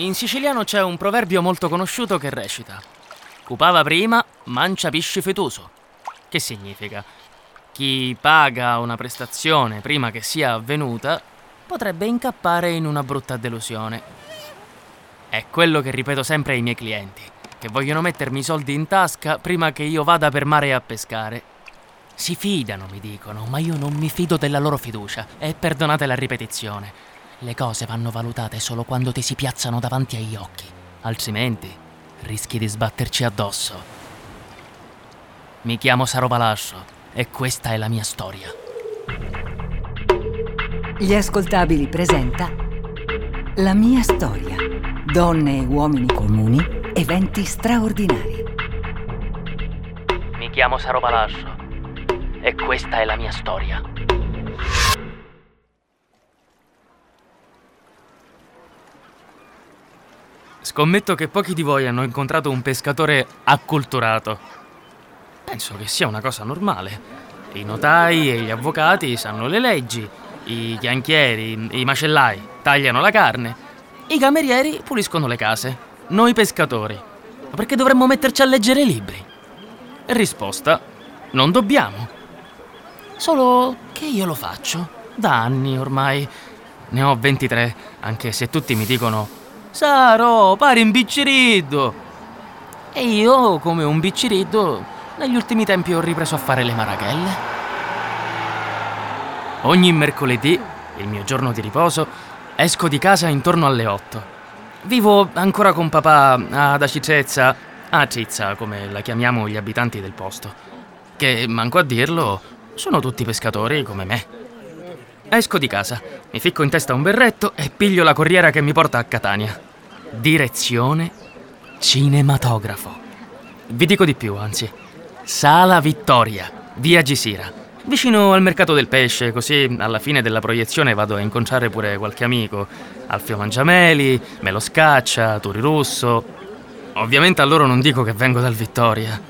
In siciliano c'è un proverbio molto conosciuto che recita: Cupava prima, mancia pisci fetuso. Che significa? Chi paga una prestazione prima che sia avvenuta potrebbe incappare in una brutta delusione. È quello che ripeto sempre ai miei clienti, che vogliono mettermi i soldi in tasca prima che io vada per mare a pescare. Si fidano, mi dicono, ma io non mi fido della loro fiducia e perdonate la ripetizione. Le cose vanno valutate solo quando ti si piazzano davanti agli occhi, altrimenti rischi di sbatterci addosso. Mi chiamo Saro Valascio e questa è la mia storia. Gli ascoltabili presenta La mia storia. Donne e uomini comuni, eventi straordinari. Mi chiamo Saro Valascio e questa è la mia storia. Scommetto che pochi di voi hanno incontrato un pescatore acculturato. Penso che sia una cosa normale. I notai e gli avvocati sanno le leggi, i chianchieri, i macellai tagliano la carne, i camerieri puliscono le case, noi pescatori. Ma perché dovremmo metterci a leggere i libri? Risposta: non dobbiamo. Solo che io lo faccio. Da anni ormai. Ne ho 23, anche se tutti mi dicono Saro, pari un bicciriddo! E io, come un bicciriddo, negli ultimi tempi ho ripreso a fare le marachelle. Ogni mercoledì, il mio giorno di riposo, esco di casa intorno alle 8. Vivo ancora con papà ad Acicezza, a Cizza, come la chiamiamo gli abitanti del posto, che, manco a dirlo, sono tutti pescatori come me. Esco di casa, mi ficco in testa un berretto e piglio la corriera che mi porta a Catania. Direzione cinematografo. Vi dico di più, anzi. Sala Vittoria, via Gisira. Vicino al mercato del pesce, così alla fine della proiezione vado a incontrare pure qualche amico. Alfio Mangiameli, Melo Scaccia, Turi Russo. Ovviamente a loro non dico che vengo dal Vittoria.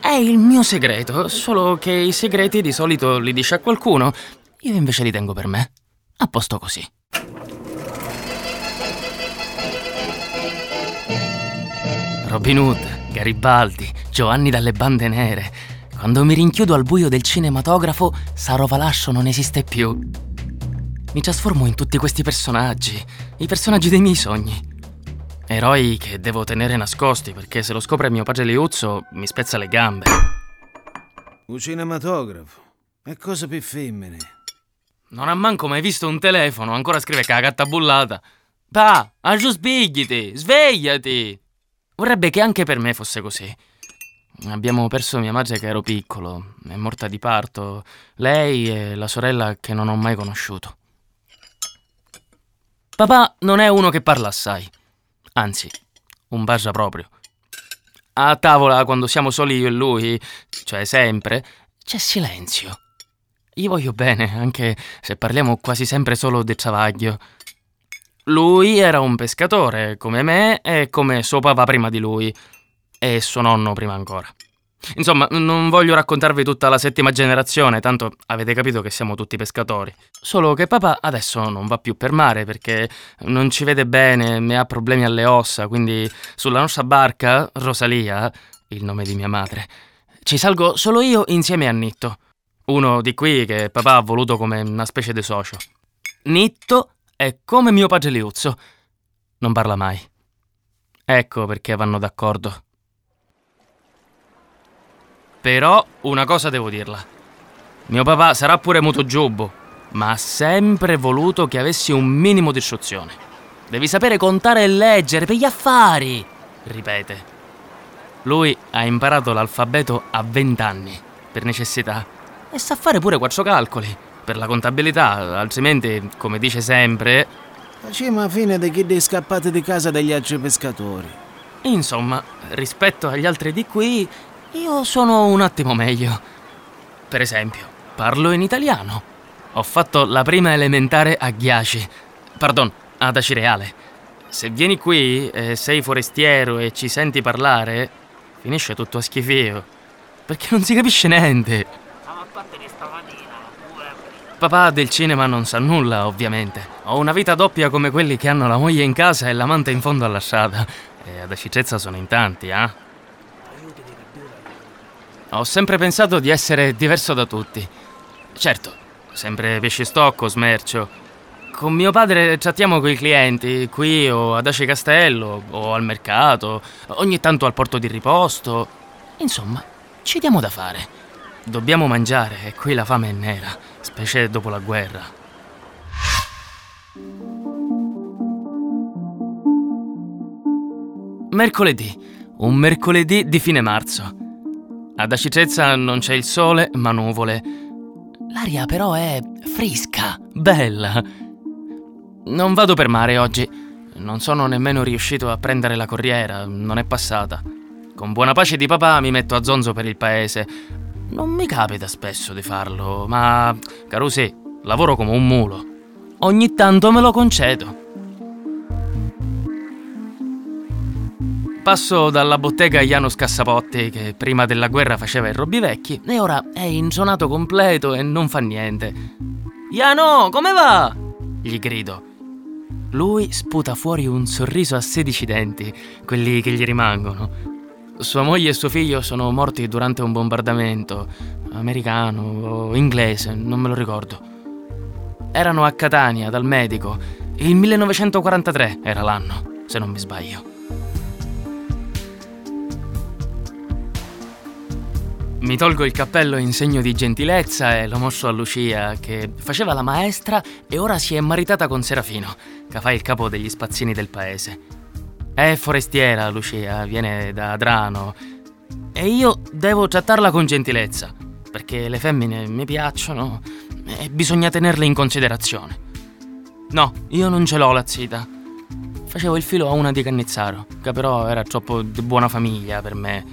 È il mio segreto, solo che i segreti di solito li dice a qualcuno io invece li tengo per me. A posto così. Robin Hood, Garibaldi, Giovanni dalle bande nere. Quando mi rinchiudo al buio del cinematografo, Saro Valascio non esiste più. Mi trasformo in tutti questi personaggi, i personaggi dei miei sogni. Eroi che devo tenere nascosti perché se lo scopre mio padre Liuzzo mi spezza le gambe. Un cinematografo. È cosa per femmine. Non ha manco mai visto un telefono, ancora scrive che la gatta bullata. Pa, aggiù sbigliti, svegliati! Vorrebbe che anche per me fosse così. Abbiamo perso mia madre che ero piccolo, è morta di parto, lei e la sorella che non ho mai conosciuto. Papà non è uno che parla assai, anzi, un bargia proprio. A tavola, quando siamo soli io e lui, cioè sempre, c'è silenzio. Gli voglio bene, anche se parliamo quasi sempre solo del travaglio. Lui era un pescatore, come me e come suo papà prima di lui. E suo nonno prima ancora. Insomma, non voglio raccontarvi tutta la settima generazione, tanto avete capito che siamo tutti pescatori. Solo che papà adesso non va più per mare perché non ci vede bene e ha problemi alle ossa, quindi sulla nostra barca, Rosalia, il nome di mia madre, ci salgo solo io insieme a Nitto. Uno di qui che papà ha voluto come una specie di socio. Nitto è come mio padre Liuzzo. Non parla mai. Ecco perché vanno d'accordo. Però una cosa devo dirla. Mio papà sarà pure muto giubbo, ma ha sempre voluto che avessi un minimo di istruzione. Devi sapere contare e leggere per gli affari, ripete. Lui ha imparato l'alfabeto a 20 anni, per necessità, e sa fare pure quattro calcoli, per la contabilità, altrimenti, come dice sempre... Facciamo a fine di chi dei scappati di casa degli altri pescatori. Insomma, rispetto agli altri di qui, io sono un attimo meglio. Per esempio, parlo in italiano. Ho fatto la prima elementare a Ghiaci. Pardon, ad Acireale. Se vieni qui e sei forestiero e ci senti parlare, finisce tutto a schifio. Perché non si capisce niente. Papà del cinema non sa nulla, ovviamente. Ho una vita doppia come quelli che hanno la moglie in casa e l'amante in fondo alla strada. E ad Acicezza sono in tanti, eh? Ho sempre pensato di essere diverso da tutti. Certo, sempre pesce stocco, smercio. Con mio padre trattiamo coi clienti, qui o ad Ace Castello, o al mercato, ogni tanto al porto di riposto. Insomma, ci diamo da fare. Dobbiamo mangiare e qui la fame è nera, specie dopo la guerra. Mercoledì, un mercoledì di fine marzo. Ad Acicezza non c'è il sole, ma nuvole. L'aria però è fresca, bella. Non vado per mare oggi. Non sono nemmeno riuscito a prendere la corriera, non è passata. Con buona pace di papà mi metto a zonzo per il paese, non mi capita spesso di farlo, ma, Carusi, lavoro come un mulo. Ogni tanto me lo concedo. Passo dalla bottega Janus Cassapotti, che prima della guerra faceva i robivecchi, e ora è insonato completo e non fa niente. Jano, come va? gli grido. Lui sputa fuori un sorriso a 16 denti, quelli che gli rimangono. Sua moglie e suo figlio sono morti durante un bombardamento americano o inglese, non me lo ricordo. Erano a Catania dal medico. Il 1943 era l'anno, se non mi sbaglio. Mi tolgo il cappello in segno di gentilezza e lo mostro a Lucia, che faceva la maestra e ora si è maritata con Serafino, che fa il capo degli spazzini del paese. È forestiera, Lucia, viene da Adrano. E io devo trattarla con gentilezza, perché le femmine mi piacciono e bisogna tenerle in considerazione. No, io non ce l'ho la zita. Facevo il filo a una di Cannizzaro, che però era troppo di buona famiglia per me.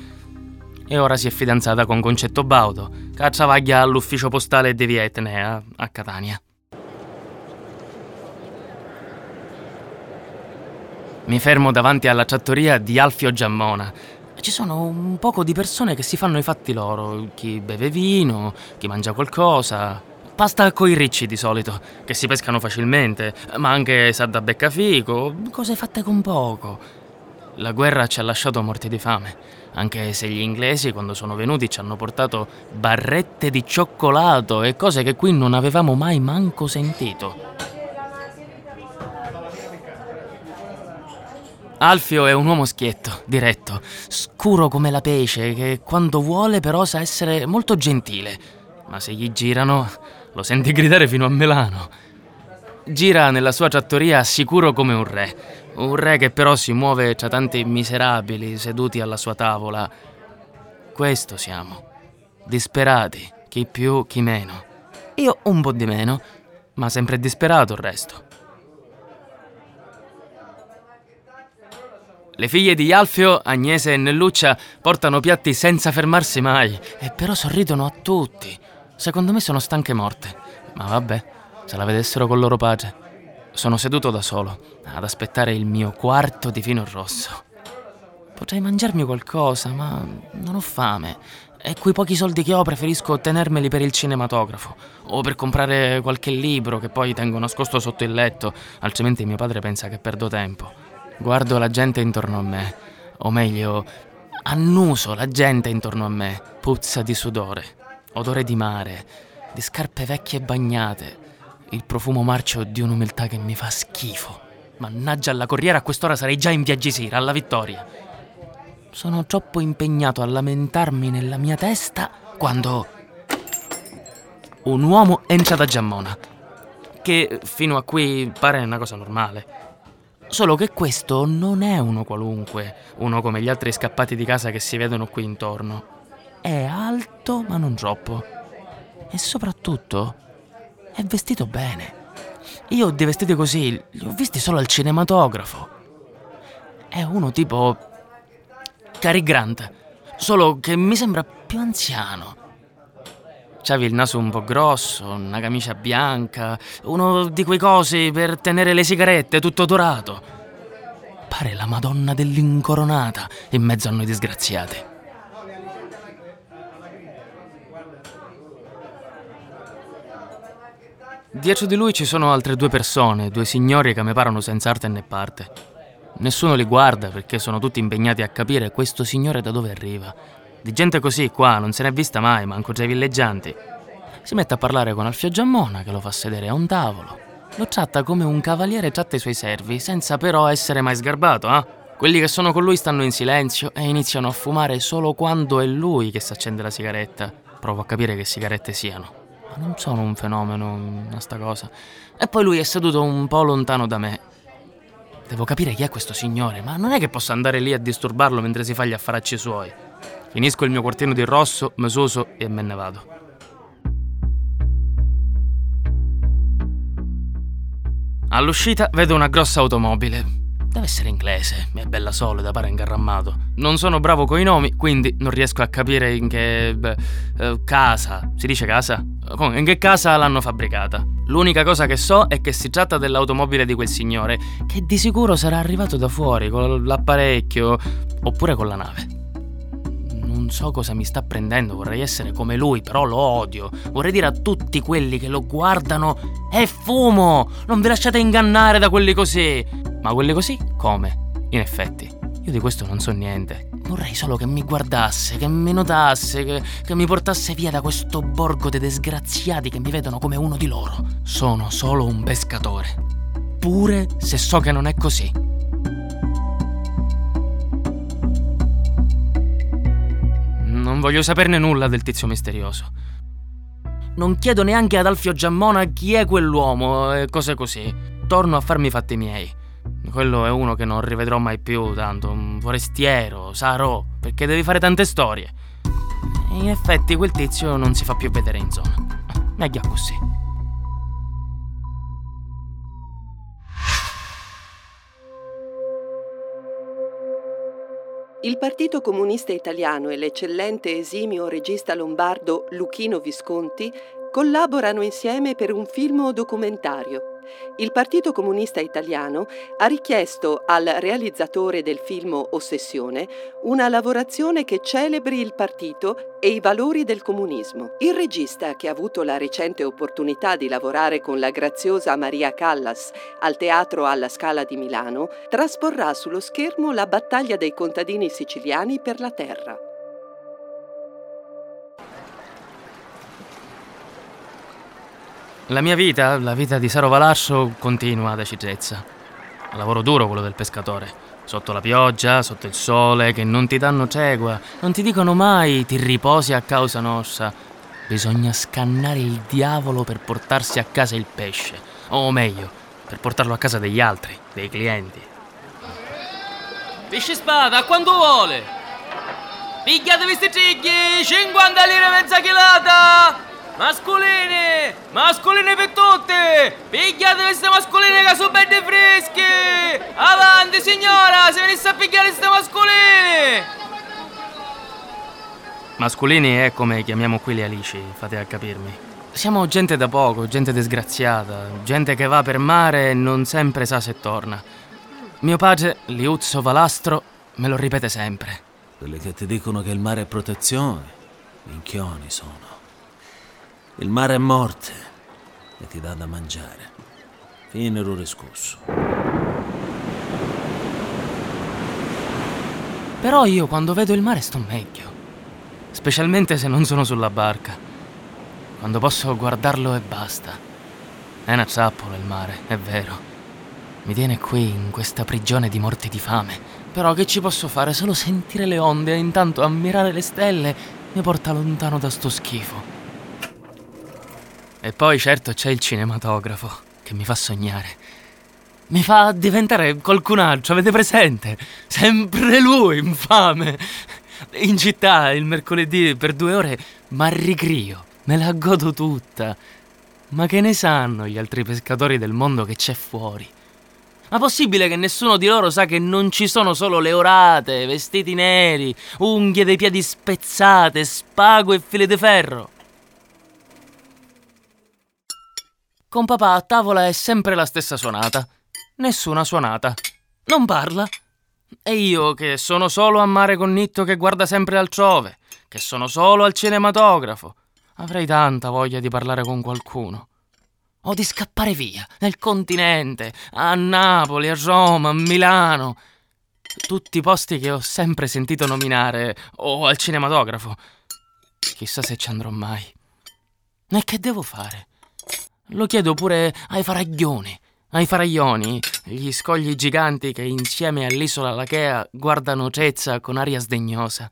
E ora si è fidanzata con Concetto Baudo, che travaglia all'ufficio postale di Vietnea a Catania. Mi fermo davanti alla trattoria di Alfio Giammona. Ci sono un poco di persone che si fanno i fatti loro, chi beve vino, chi mangia qualcosa. Pasta coi ricci di solito, che si pescano facilmente, ma anche sadda beccafico, cose fatte con poco. La guerra ci ha lasciato morti di fame, anche se gli inglesi quando sono venuti ci hanno portato barrette di cioccolato e cose che qui non avevamo mai manco sentito. Alfio è un uomo schietto, diretto, scuro come la pece, che quando vuole però sa essere molto gentile. Ma se gli girano, lo senti gridare fino a Milano. Gira nella sua trattoria sicuro come un re, un re che però si muove tra tanti miserabili seduti alla sua tavola. Questo siamo, disperati, chi più, chi meno. Io un po' di meno, ma sempre disperato il resto. Le figlie di Alfio, Agnese e Nelluccia, portano piatti senza fermarsi mai, e però sorridono a tutti. Secondo me sono stanche morte. Ma vabbè, se la vedessero col loro padre. Sono seduto da solo, ad aspettare il mio quarto di vino rosso. Potrei mangiarmi qualcosa, ma non ho fame. E quei pochi soldi che ho preferisco tenermeli per il cinematografo o per comprare qualche libro che poi tengo nascosto sotto il letto, altrimenti mio padre pensa che perdo tempo. Guardo la gente intorno a me, o meglio, annuso la gente intorno a me, puzza di sudore, odore di mare, di scarpe vecchie bagnate, il profumo marcio di un'umiltà che mi fa schifo. Mannaggia alla corriera, a quest'ora sarei già in viaggisira, alla vittoria. Sono troppo impegnato a lamentarmi nella mia testa quando un uomo entra da Giammona, che fino a qui pare una cosa normale. Solo che questo non è uno qualunque, uno come gli altri scappati di casa che si vedono qui intorno. È alto ma non troppo. E soprattutto è vestito bene. Io di vestiti così li ho visti solo al cinematografo. È uno tipo Cary Grant, solo che mi sembra più anziano. C'avi il naso un po' grosso, una camicia bianca, uno di quei cosi per tenere le sigarette tutto dorato. Pare la Madonna dell'incoronata in mezzo a noi disgraziati. Dietro di lui ci sono altre due persone, due signori che mi parano senza arte né parte. Nessuno li guarda perché sono tutti impegnati a capire questo signore da dove arriva. Di gente così qua non se n'è vista mai, manco tra i villeggianti. Si mette a parlare con Alfio Giammona che lo fa sedere a un tavolo. Lo tratta come un cavaliere tratta i suoi servi, senza però essere mai sgarbato, eh? Quelli che sono con lui stanno in silenzio e iniziano a fumare solo quando è lui che si accende la sigaretta. Provo a capire che sigarette siano. Ma non sono un fenomeno, sta cosa. E poi lui è seduto un po' lontano da me. Devo capire chi è questo signore, ma non è che posso andare lì a disturbarlo mentre si fa gli affaracci suoi. Finisco il mio quartino di rosso, mesoso e me ne vado. All'uscita vedo una grossa automobile. Deve essere inglese, è bella solida, pare ingarrammato. Non sono bravo coi nomi, quindi non riesco a capire in che beh, eh, casa. Si dice casa? In che casa l'hanno fabbricata. L'unica cosa che so è che si tratta dell'automobile di quel signore, che di sicuro sarà arrivato da fuori con l'apparecchio oppure con la nave. Non so cosa mi sta prendendo, vorrei essere come lui, però lo odio. Vorrei dire a tutti quelli che lo guardano: è fumo! Non vi lasciate ingannare da quelli così! Ma quelli così come? In effetti, io di questo non so niente. Vorrei solo che mi guardasse, che mi notasse, che, che mi portasse via da questo borgo dei disgraziati che mi vedono come uno di loro. Sono solo un pescatore. Pure se so che non è così. Non voglio saperne nulla del tizio misterioso. Non chiedo neanche ad Alfio Giammona chi è quell'uomo e cose così. Torno a farmi i fatti miei. Quello è uno che non rivedrò mai più, tanto un forestiero, sarò, perché devi fare tante storie. In effetti quel tizio non si fa più vedere in zona. Meglio così. Il Partito Comunista Italiano e l'eccellente esimio regista lombardo Luchino Visconti collaborano insieme per un film documentario il Partito Comunista Italiano ha richiesto al realizzatore del film Ossessione una lavorazione che celebri il partito e i valori del comunismo. Il regista, che ha avuto la recente opportunità di lavorare con la graziosa Maria Callas al Teatro alla Scala di Milano, trasporrà sullo schermo la battaglia dei contadini siciliani per la terra. La mia vita, la vita di Saro Valasso, continua ad acidezza. Lavoro duro quello del pescatore. Sotto la pioggia, sotto il sole, che non ti danno tregua, non ti dicono mai ti riposi a causa nostra. Bisogna scannare il diavolo per portarsi a casa il pesce. O meglio, per portarlo a casa degli altri, dei clienti. Pesce spada, a quanto vuole? Pigliatevi sti trigli, 50 lire mezza chilata! Mascolini! Mascolini per tutti! Pigliate queste mascoline che sono belle fresche! Avanti signora! Se venisse a pigliare queste mascoline! Mascolini è come chiamiamo qui le alici, fate a capirmi. Siamo gente da poco, gente disgraziata, gente che va per mare e non sempre sa se torna. Mio padre, Liuzzo Valastro, me lo ripete sempre. Quelli che ti dicono che il mare è protezione, minchioni sono. Il mare è morte e ti dà da mangiare. Fine l'ore scorso. Però io quando vedo il mare sto meglio. Specialmente se non sono sulla barca. Quando posso guardarlo e basta. È una zappola il mare, è vero. Mi tiene qui in questa prigione di morti di fame. Però che ci posso fare? Solo sentire le onde e intanto ammirare le stelle mi porta lontano da sto schifo. E poi certo c'è il cinematografo che mi fa sognare. Mi fa diventare qualcun altro, avete presente? Sempre lui, infame. In città il mercoledì per due ore ma ricrio, me la godo tutta. Ma che ne sanno gli altri pescatori del mondo che c'è fuori? Ma possibile che nessuno di loro sa che non ci sono solo le orate, vestiti neri, unghie dei piedi spezzate, spago e file di ferro? Con papà a tavola è sempre la stessa suonata. Nessuna suonata. Non parla. E io che sono solo a mare con Nitto che guarda sempre altrove, che sono solo al cinematografo. Avrei tanta voglia di parlare con qualcuno. o di scappare via, nel continente, a Napoli, a Roma, a Milano. Tutti posti che ho sempre sentito nominare, o al cinematografo. Chissà se ci andrò mai. E che devo fare? Lo chiedo pure ai faraglioni, ai faraglioni, gli scogli giganti che insieme all'isola Lachea guardano Cezza con aria sdegnosa.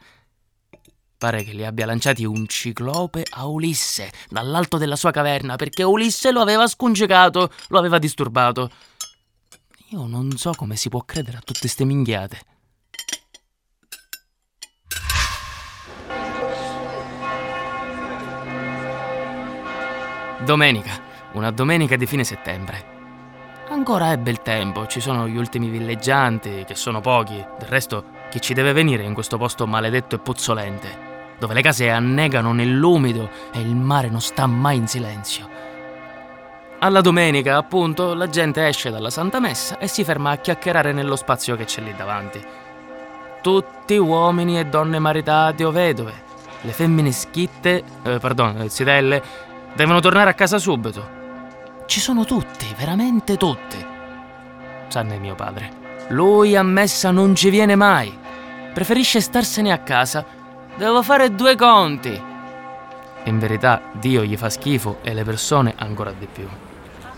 Pare che li abbia lanciati un ciclope a Ulisse dall'alto della sua caverna perché Ulisse lo aveva scongigato, lo aveva disturbato. Io non so come si può credere a tutte ste minghiate. Domenica, una domenica di fine settembre. Ancora è bel tempo, ci sono gli ultimi villeggianti, che sono pochi, del resto chi ci deve venire in questo posto maledetto e puzzolente? dove le case annegano nell'umido e il mare non sta mai in silenzio. Alla domenica, appunto, la gente esce dalla Santa Messa e si ferma a chiacchierare nello spazio che c'è lì davanti. Tutti uomini e donne maritati o vedove. Le femmine schitte, eh, pardon, zitelle, devono tornare a casa subito. Ci sono tutti, veramente tutti. Sanne mio padre. Lui a messa non ci viene mai. Preferisce starsene a casa Devo fare due conti. In verità Dio gli fa schifo e le persone ancora di più.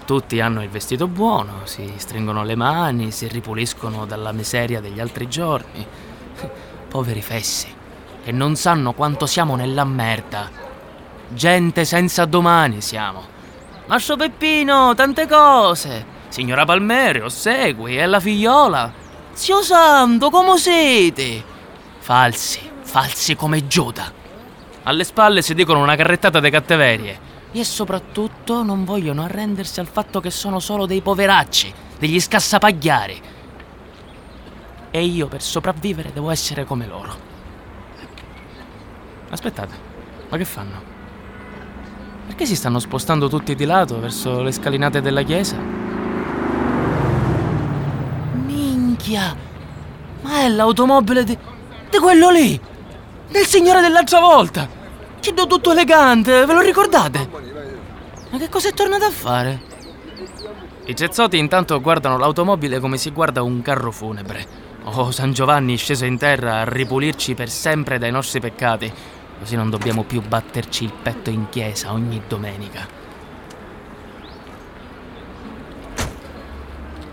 Tutti hanno il vestito buono, si stringono le mani, si ripuliscono dalla miseria degli altri giorni. Poveri fessi, che non sanno quanto siamo nella merda. Gente senza domani siamo. Mastro Peppino, tante cose. Signora Palmeri, segui, e la figliola. Zio Santo, come siete? Falsi, falsi come Giuda. Alle spalle si dicono una carrettata di cattiverie e soprattutto non vogliono arrendersi al fatto che sono solo dei poveracci, degli scassapagliari. E io per sopravvivere devo essere come loro. Aspettate, ma che fanno? Perché si stanno spostando tutti di lato verso le scalinate della chiesa? Minchia! Ma è l'automobile di, di quello lì! Del signore dell'altra volta! Do tutto elegante, ve lo ricordate? Ma che cosa è tornato a fare? I cezzotti intanto guardano l'automobile come si guarda un carro funebre. Oh, San Giovanni sceso in terra a ripulirci per sempre dai nostri peccati, così non dobbiamo più batterci il petto in chiesa ogni domenica.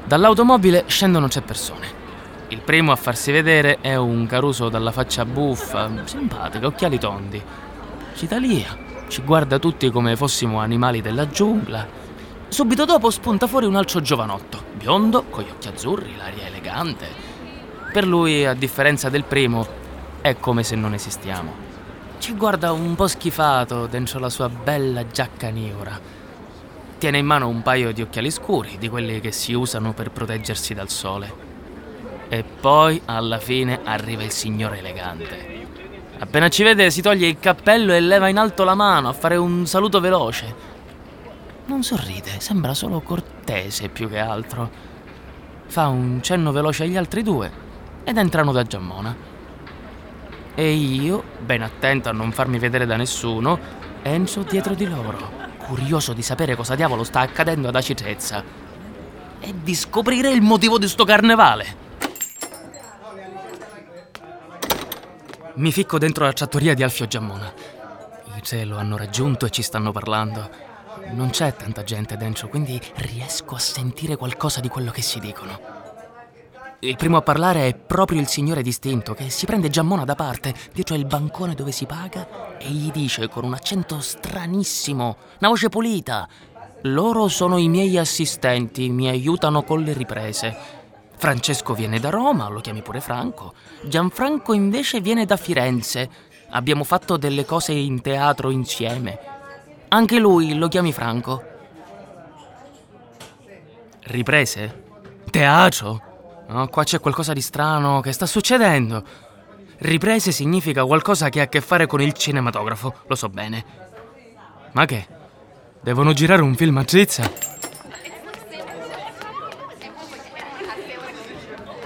Dall'automobile scendono tre persone. Il primo a farsi vedere è un caruso dalla faccia buffa, simpatico, occhiali tondi. Ci dà Lia, ci guarda tutti come fossimo animali della giungla. Subito dopo spunta fuori un altro giovanotto, biondo, con gli occhi azzurri, l'aria elegante. Per lui, a differenza del primo, è come se non esistiamo. Ci guarda un po' schifato dentro la sua bella giacca niura. Tiene in mano un paio di occhiali scuri, di quelli che si usano per proteggersi dal sole. E poi alla fine arriva il signore elegante. Appena ci vede si toglie il cappello e leva in alto la mano a fare un saluto veloce. Non sorride, sembra solo cortese più che altro. Fa un cenno veloce agli altri due ed entrano da Giammona. E io, ben attento a non farmi vedere da nessuno, entro dietro di loro, curioso di sapere cosa diavolo sta accadendo ad Acicezza e di scoprire il motivo di sto carnevale. Mi ficco dentro la trattoria di Alfio Giammona. I tre lo hanno raggiunto e ci stanno parlando. Non c'è tanta gente dentro, quindi riesco a sentire qualcosa di quello che si dicono. Il primo a parlare è proprio il signore distinto che si prende Giammona da parte dietro il bancone dove si paga e gli dice con un accento stranissimo, una voce pulita: Loro sono i miei assistenti, mi aiutano con le riprese. Francesco viene da Roma, lo chiami pure Franco. Gianfranco invece viene da Firenze. Abbiamo fatto delle cose in teatro insieme. Anche lui lo chiami Franco. Riprese? Teatro? No, qua c'è qualcosa di strano che sta succedendo. Riprese significa qualcosa che ha a che fare con il cinematografo, lo so bene. Ma che? Devono girare un film a Zizza?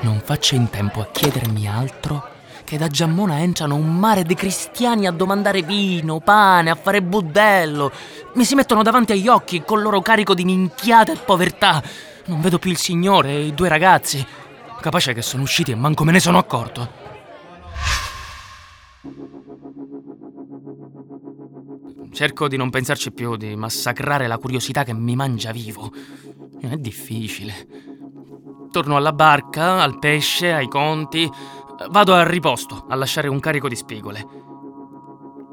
Non faccio in tempo a chiedermi altro che da Giammona entrano un mare di cristiani a domandare vino, pane, a fare budello. Mi si mettono davanti agli occhi col loro carico di minchiata e povertà. Non vedo più il signore e i due ragazzi. Capace che sono usciti e manco me ne sono accorto. Cerco di non pensarci più, di massacrare la curiosità che mi mangia vivo. È difficile. Torno alla barca, al pesce, ai conti. Vado al riposto a lasciare un carico di spigole.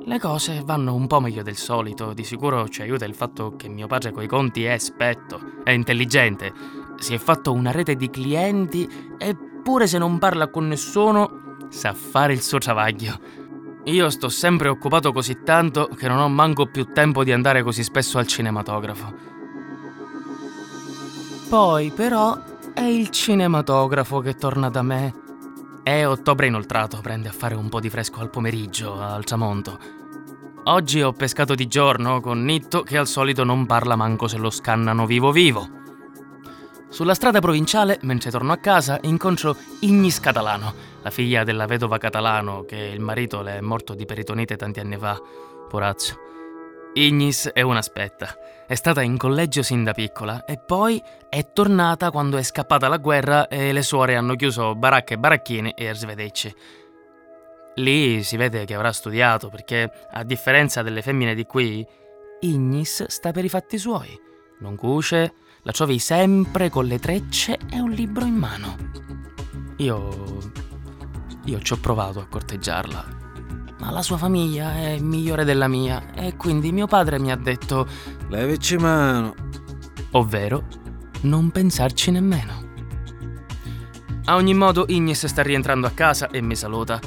Le cose vanno un po' meglio del solito. Di sicuro ci aiuta il fatto che mio padre coi conti è spetto, è intelligente. Si è fatto una rete di clienti eppure se non parla con nessuno sa fare il suo travaglio. Io sto sempre occupato così tanto che non ho manco più tempo di andare così spesso al cinematografo. Poi, però, è il cinematografo che torna da me. È ottobre inoltrato, prende a fare un po' di fresco al pomeriggio, al tramonto. Oggi ho pescato di giorno con Nitto che al solito non parla manco se lo scannano vivo vivo. Sulla strada provinciale, mentre torno a casa, incontro Ignis Catalano, la figlia della vedova Catalano, che il marito le è morto di peritonite tanti anni fa. Porazzo. Ignis è un'aspetta. È stata in collegio sin da piccola e poi è tornata quando è scappata la guerra e le suore hanno chiuso baracche e baracchini e svedecci. Lì si vede che avrà studiato perché, a differenza delle femmine di qui, Ignis sta per i fatti suoi. Non cuce, la trovi sempre con le trecce e un libro in mano. Io. Io ci ho provato a corteggiarla, ma la sua famiglia è migliore della mia e quindi mio padre mi ha detto. Levici mano. Ovvero, non pensarci nemmeno. A ogni modo, Ignis sta rientrando a casa e mi saluta.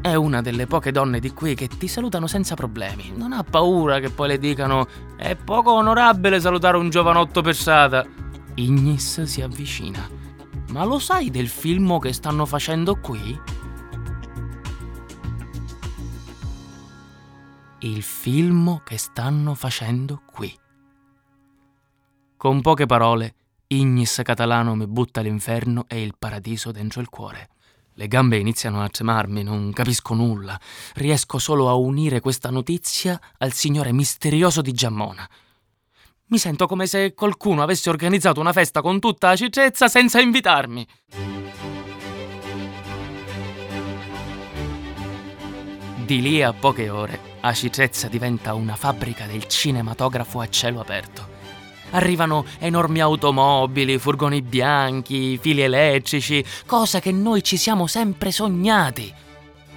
È una delle poche donne di qui che ti salutano senza problemi. Non ha paura che poi le dicano è poco onorabile salutare un giovanotto per strada. Ignis si avvicina. Ma lo sai del film che stanno facendo qui? Il film che stanno facendo qui. Con poche parole, Ignis Catalano mi butta l'inferno e il paradiso dentro il cuore. Le gambe iniziano a tremarmi, non capisco nulla. Riesco solo a unire questa notizia al signore misterioso di Giammona. Mi sento come se qualcuno avesse organizzato una festa con tutta la cicezza senza invitarmi. Di lì a poche ore, Acicezza diventa una fabbrica del cinematografo a cielo aperto. Arrivano enormi automobili, furgoni bianchi, fili elettrici, cosa che noi ci siamo sempre sognati.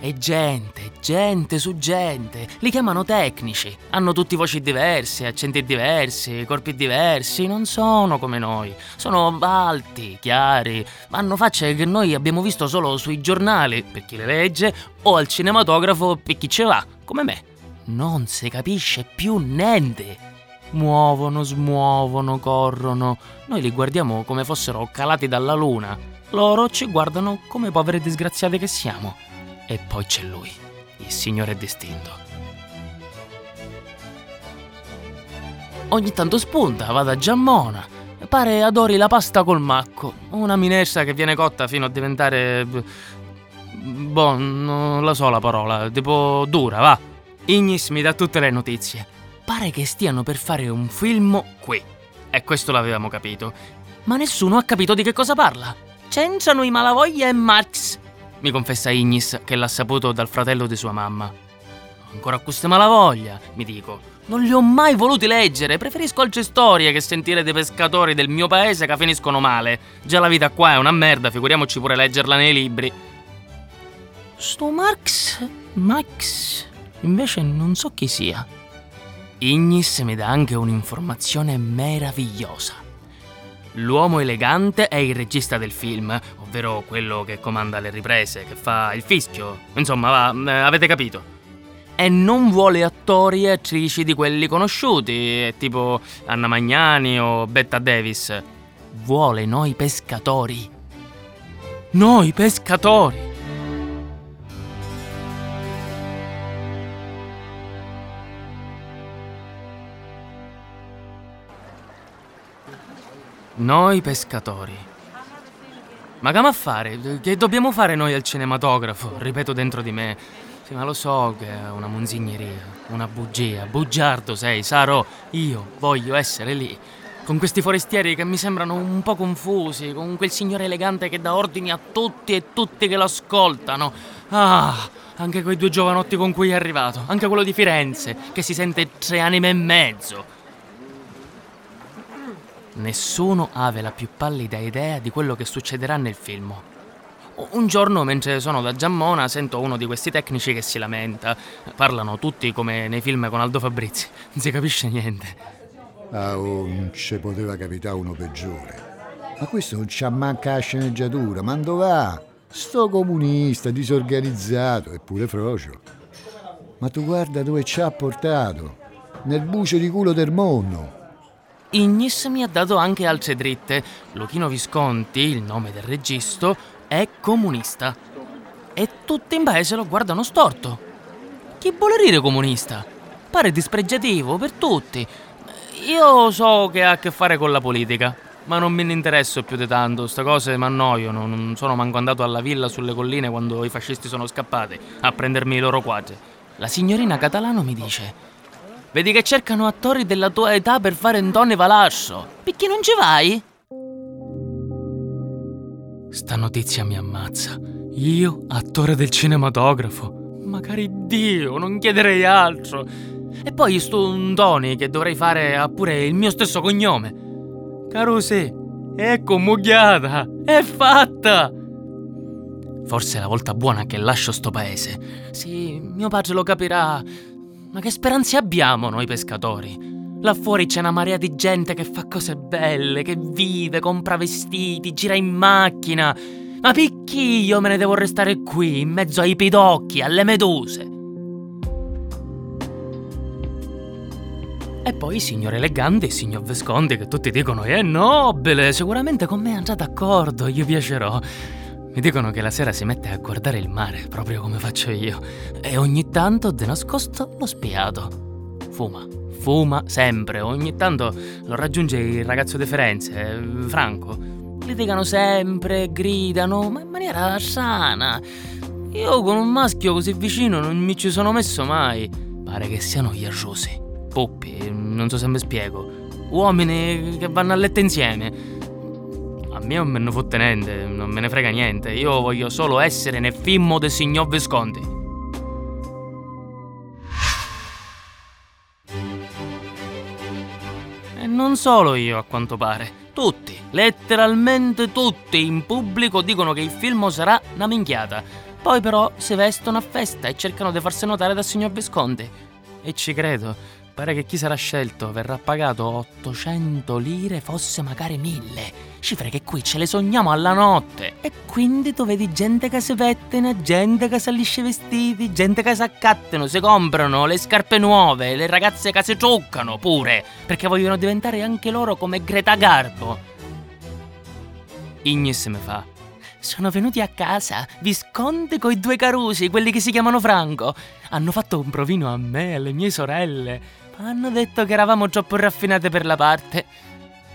E gente, gente su gente. Li chiamano tecnici. Hanno tutti voci diverse, accenti diversi, corpi diversi. Non sono come noi. Sono alti, chiari. Hanno facce che noi abbiamo visto solo sui giornali, per chi le legge, o al cinematografo per chi ce va, come me. Non si capisce più niente muovono, smuovono, corrono. Noi li guardiamo come fossero calati dalla luna. Loro ci guardano come poveri disgraziati che siamo. E poi c'è lui, il Signore distinto. Ogni tanto spunta, va da Giammona. Pare adori la pasta col macco. Una minestra che viene cotta fino a diventare. Boh, non la so la parola. Tipo dura, va. Ignis mi dà tutte le notizie. Pare che stiano per fare un film qui. E questo l'avevamo capito. Ma nessuno ha capito di che cosa parla. C'entrano i Malavoglia e Marx, mi confessa Ignis, che l'ha saputo dal fratello di sua mamma. Ancora queste malavoglia, mi dico. Non li ho mai voluti leggere, preferisco altre storie che sentire dei pescatori del mio paese che finiscono male. Già la vita qua è una merda, figuriamoci pure leggerla nei libri. Sto Marx, Max, invece non so chi sia. Ignis mi dà anche un'informazione meravigliosa. L'uomo elegante è il regista del film, ovvero quello che comanda le riprese, che fa il fischio. Insomma, va, eh, avete capito. E non vuole attori e attrici di quelli conosciuti, tipo Anna Magnani o Betta Davis. Vuole noi pescatori. Noi pescatori! Noi pescatori. Ma che a fare? Che dobbiamo fare noi al cinematografo? Ripeto dentro di me. Sì, ma lo so che è una monzigneria, una bugia. Bugiardo sei, Saro. Io voglio essere lì. Con questi forestieri che mi sembrano un po' confusi, con quel signore elegante che dà ordini a tutti e tutti che lo ascoltano. Ah, anche quei due giovanotti con cui è arrivato, anche quello di Firenze, che si sente tre anime e mezzo. Nessuno ave la più pallida idea di quello che succederà nel film. Un giorno, mentre sono da Giammona, sento uno di questi tecnici che si lamenta. Parlano tutti come nei film con Aldo Fabrizi. Non si capisce niente. Ah, oh, non ci poteva capitare uno peggiore. Ma questo non c'ha manca la sceneggiatura, ma dove va? Sto comunista, disorganizzato, eppure frocio. Ma tu guarda dove ci ha portato. Nel bucio di culo del mondo. Ignis mi ha dato anche altre dritte. Luchino Visconti, il nome del regista, è comunista. E tutti in paese lo guardano storto. Chi vuole dire comunista? Pare dispregiativo per tutti. Io so che ha a che fare con la politica, ma non me ne interesso più di tanto. Sta cose mi annoiano. Non sono manco andato alla villa sulle colline quando i fascisti sono scappati a prendermi i loro quadri. La signorina Catalano mi dice: Vedi che cercano attori della tua età per fare Antone Valasso. Perché non ci vai? Sta notizia mi ammazza. Io, attore del cinematografo. Magari Dio, non chiederei altro. E poi sto un Tony che dovrei fare ha pure il mio stesso cognome. Caro sì, ecco mugliata, è fatta! Forse è la volta buona che lascio sto paese. Sì, mio padre lo capirà. Ma che speranze abbiamo noi pescatori? Là fuori c'è una marea di gente che fa cose belle, che vive, compra vestiti, gira in macchina. Ma picchi io me ne devo restare qui, in mezzo ai pidocchi, alle meduse. E poi il signor elegante e signor Visconti che tutti dicono è nobile, sicuramente con me già d'accordo, io piacerò. Mi dicono che la sera si mette a guardare il mare, proprio come faccio io, e ogni tanto, de nascosto, l'ho spiato. Fuma, fuma sempre, ogni tanto lo raggiunge il ragazzo di Firenze, Franco. Litigano sempre, gridano, ma in maniera sana. Io con un maschio così vicino non mi ci sono messo mai. Pare che siano ghiaciosi, puppi, non so se mi spiego. Uomini che vanno a letto insieme me non me ne fotte niente, non me ne frega niente. Io voglio solo essere nel film del signor Visconti. E non solo io, a quanto pare. Tutti, letteralmente tutti in pubblico dicono che il film sarà una minchiata. Poi però si vestono a festa e cercano di farsi notare dal signor Visconti. E ci credo. Pare che chi sarà scelto verrà pagato 800 lire, fosse magari 1000. Cifre che qui ce le sogniamo alla notte. E quindi tu vedi gente che si pettina, gente che si allisce i vestiti, gente che si accattano, si comprano le scarpe nuove, le ragazze che si truccano pure, perché vogliono diventare anche loro come Greta Garbo. Ignis mi fa. Sono venuti a casa, Visconti coi due carusi, quelli che si chiamano Franco. Hanno fatto un provino a me e alle mie sorelle. Hanno detto che eravamo troppo raffinate per la parte.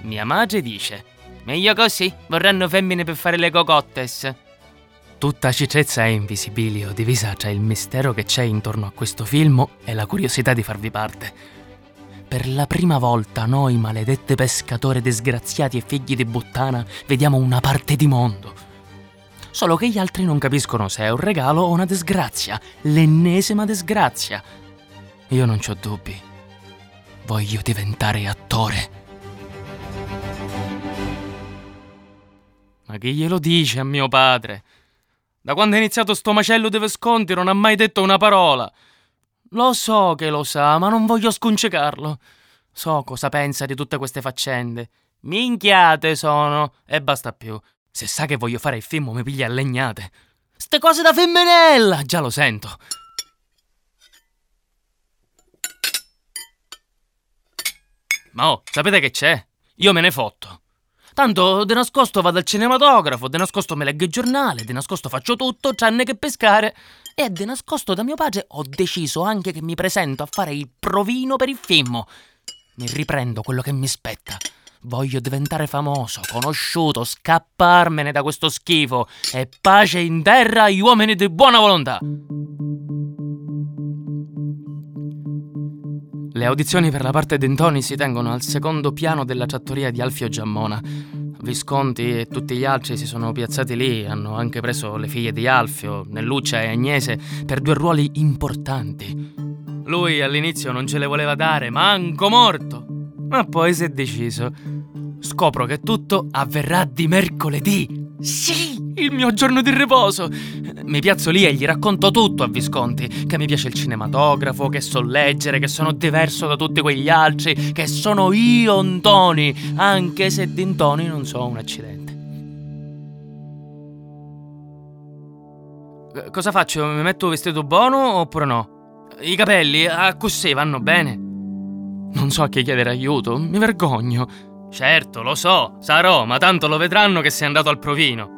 Mia madre dice: Meglio così, vorranno femmine per fare le cocottes. Tutta cicezza e invisibilio, divisa tra il mistero che c'è intorno a questo film e la curiosità di farvi parte. Per la prima volta noi, maledette pescatori disgraziati e figli di buttana, vediamo una parte di mondo. Solo che gli altri non capiscono se è un regalo o una disgrazia, l'ennesima disgrazia. Io non ho dubbi. Voglio diventare attore. Ma chi glielo dice a mio padre? Da quando è iniziato sto macello di Visconti non ha mai detto una parola. Lo so che lo sa, ma non voglio sconcecarlo. So cosa pensa di tutte queste faccende. Minchiate sono, e basta più. Se sa che voglio fare il film mi piglia a legnate. Ste cose da femminella, già lo sento. Ma oh, sapete che c'è? Io me ne fotto. Tanto de nascosto vado al cinematografo, de nascosto me leggo il giornale, de nascosto faccio tutto, tranne che pescare. E de nascosto da mio padre ho deciso anche che mi presento a fare il provino per il film. Mi riprendo quello che mi spetta. Voglio diventare famoso, conosciuto, scapparmene da questo schifo e pace in terra agli uomini di buona volontà. Le audizioni per la parte d'Intoni si tengono al secondo piano della trattoria di Alfio Giammona. Visconti e tutti gli altri si sono piazzati lì, hanno anche preso le figlie di Alfio, Nelluccia e Agnese, per due ruoli importanti. Lui all'inizio non ce le voleva dare, manco morto. Ma poi si è deciso. Scopro che tutto avverrà di mercoledì. Sì, il mio giorno di riposo. Mi piazzo lì e gli racconto tutto a Visconti, che mi piace il cinematografo, che so leggere, che sono diverso da tutti quegli altri, che sono io Ntoni, anche se di Ntoni non so un accidente. Eh, Cosa faccio? Mi metto vestito buono oppure no? I capelli a così vanno bene? Non so a chi chiedere aiuto, mi vergogno. Certo, lo so, sarò, ma tanto lo vedranno che sei andato al provino.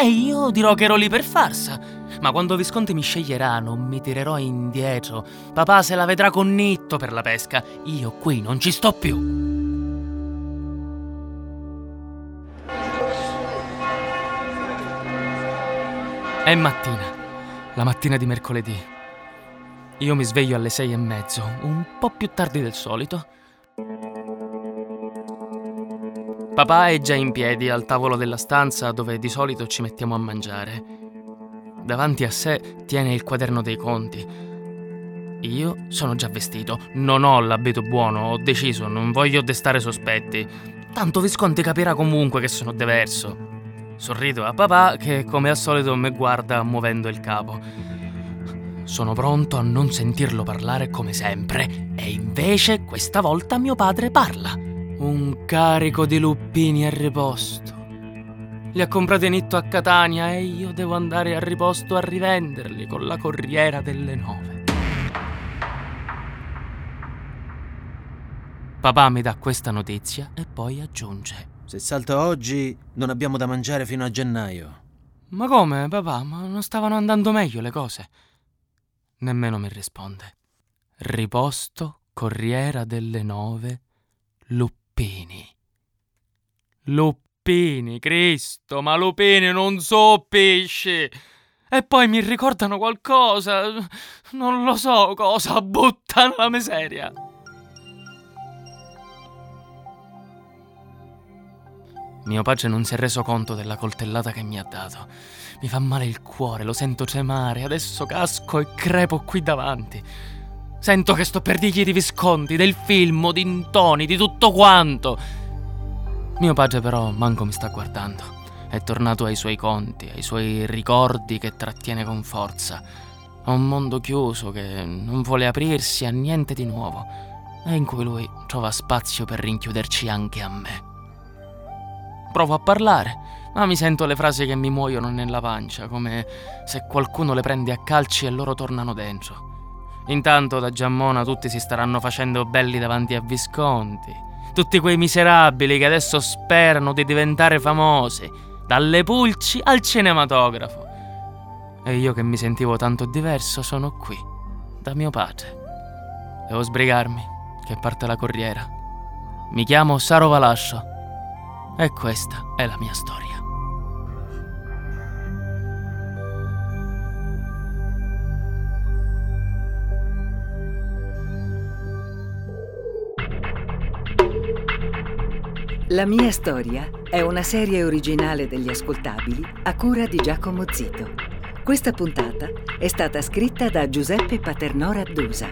E io dirò che ero lì per farsa. Ma quando Visconti mi sceglierà, non mi tirerò indietro. Papà se la vedrà con Nitto per la pesca. Io qui non ci sto più. È mattina, la mattina di mercoledì. Io mi sveglio alle sei e mezzo, un po' più tardi del solito. Papà è già in piedi al tavolo della stanza dove di solito ci mettiamo a mangiare. Davanti a sé tiene il quaderno dei conti. Io sono già vestito, non ho l'abito buono, ho deciso, non voglio destare sospetti. Tanto Visconti capirà comunque che sono diverso. Sorrido a papà che come al solito mi guarda muovendo il capo. Sono pronto a non sentirlo parlare come sempre e invece questa volta mio padre parla. Un carico di lupini a riposto. Li ha comprati Nitto a Catania e io devo andare a riposto a rivenderli con la corriera delle nove. Papà mi dà questa notizia e poi aggiunge. Se salto oggi, non abbiamo da mangiare fino a gennaio. Ma come, papà? Ma non stavano andando meglio le cose? Nemmeno mi risponde. Riposto, Corriera delle Nove, Luppini. Luppini, Cristo, ma Luppini non so pesce. E poi mi ricordano qualcosa, non lo so cosa, buttano la miseria. Mio padre non si è reso conto della coltellata che mi ha dato. Mi fa male il cuore, lo sento tremare, adesso casco e crepo qui davanti. Sento che sto per dirgli di Visconti, del film, di Intoni, di tutto quanto. Mio padre però manco mi sta guardando. È tornato ai suoi conti, ai suoi ricordi che trattiene con forza. A un mondo chiuso che non vuole aprirsi a niente di nuovo e in cui lui trova spazio per rinchiuderci anche a me. Provo a parlare, ma mi sento le frasi che mi muoiono nella pancia, come se qualcuno le prende a calci e loro tornano dentro. Intanto da Giammona tutti si staranno facendo belli davanti a Visconti. Tutti quei miserabili che adesso sperano di diventare famosi, dalle pulci al cinematografo. E io che mi sentivo tanto diverso sono qui, da mio padre. Devo sbrigarmi, che parte la corriera. Mi chiamo Saro Valascio e questa è la mia storia. La mia storia è una serie originale degli ascoltabili a cura di Giacomo Zito. Questa puntata è stata scritta da Giuseppe Paternò Raddusa.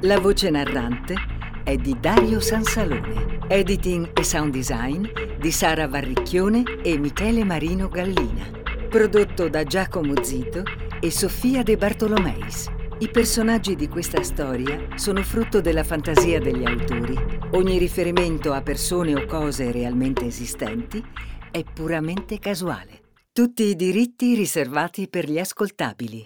La voce narrante è di Dario Sansalone. Editing e sound design di Sara Varricchione e Michele Marino Gallina. Prodotto da Giacomo Zito e Sofia De Bartolomeis. I personaggi di questa storia sono frutto della fantasia degli autori. Ogni riferimento a persone o cose realmente esistenti è puramente casuale. Tutti i diritti riservati per gli ascoltabili.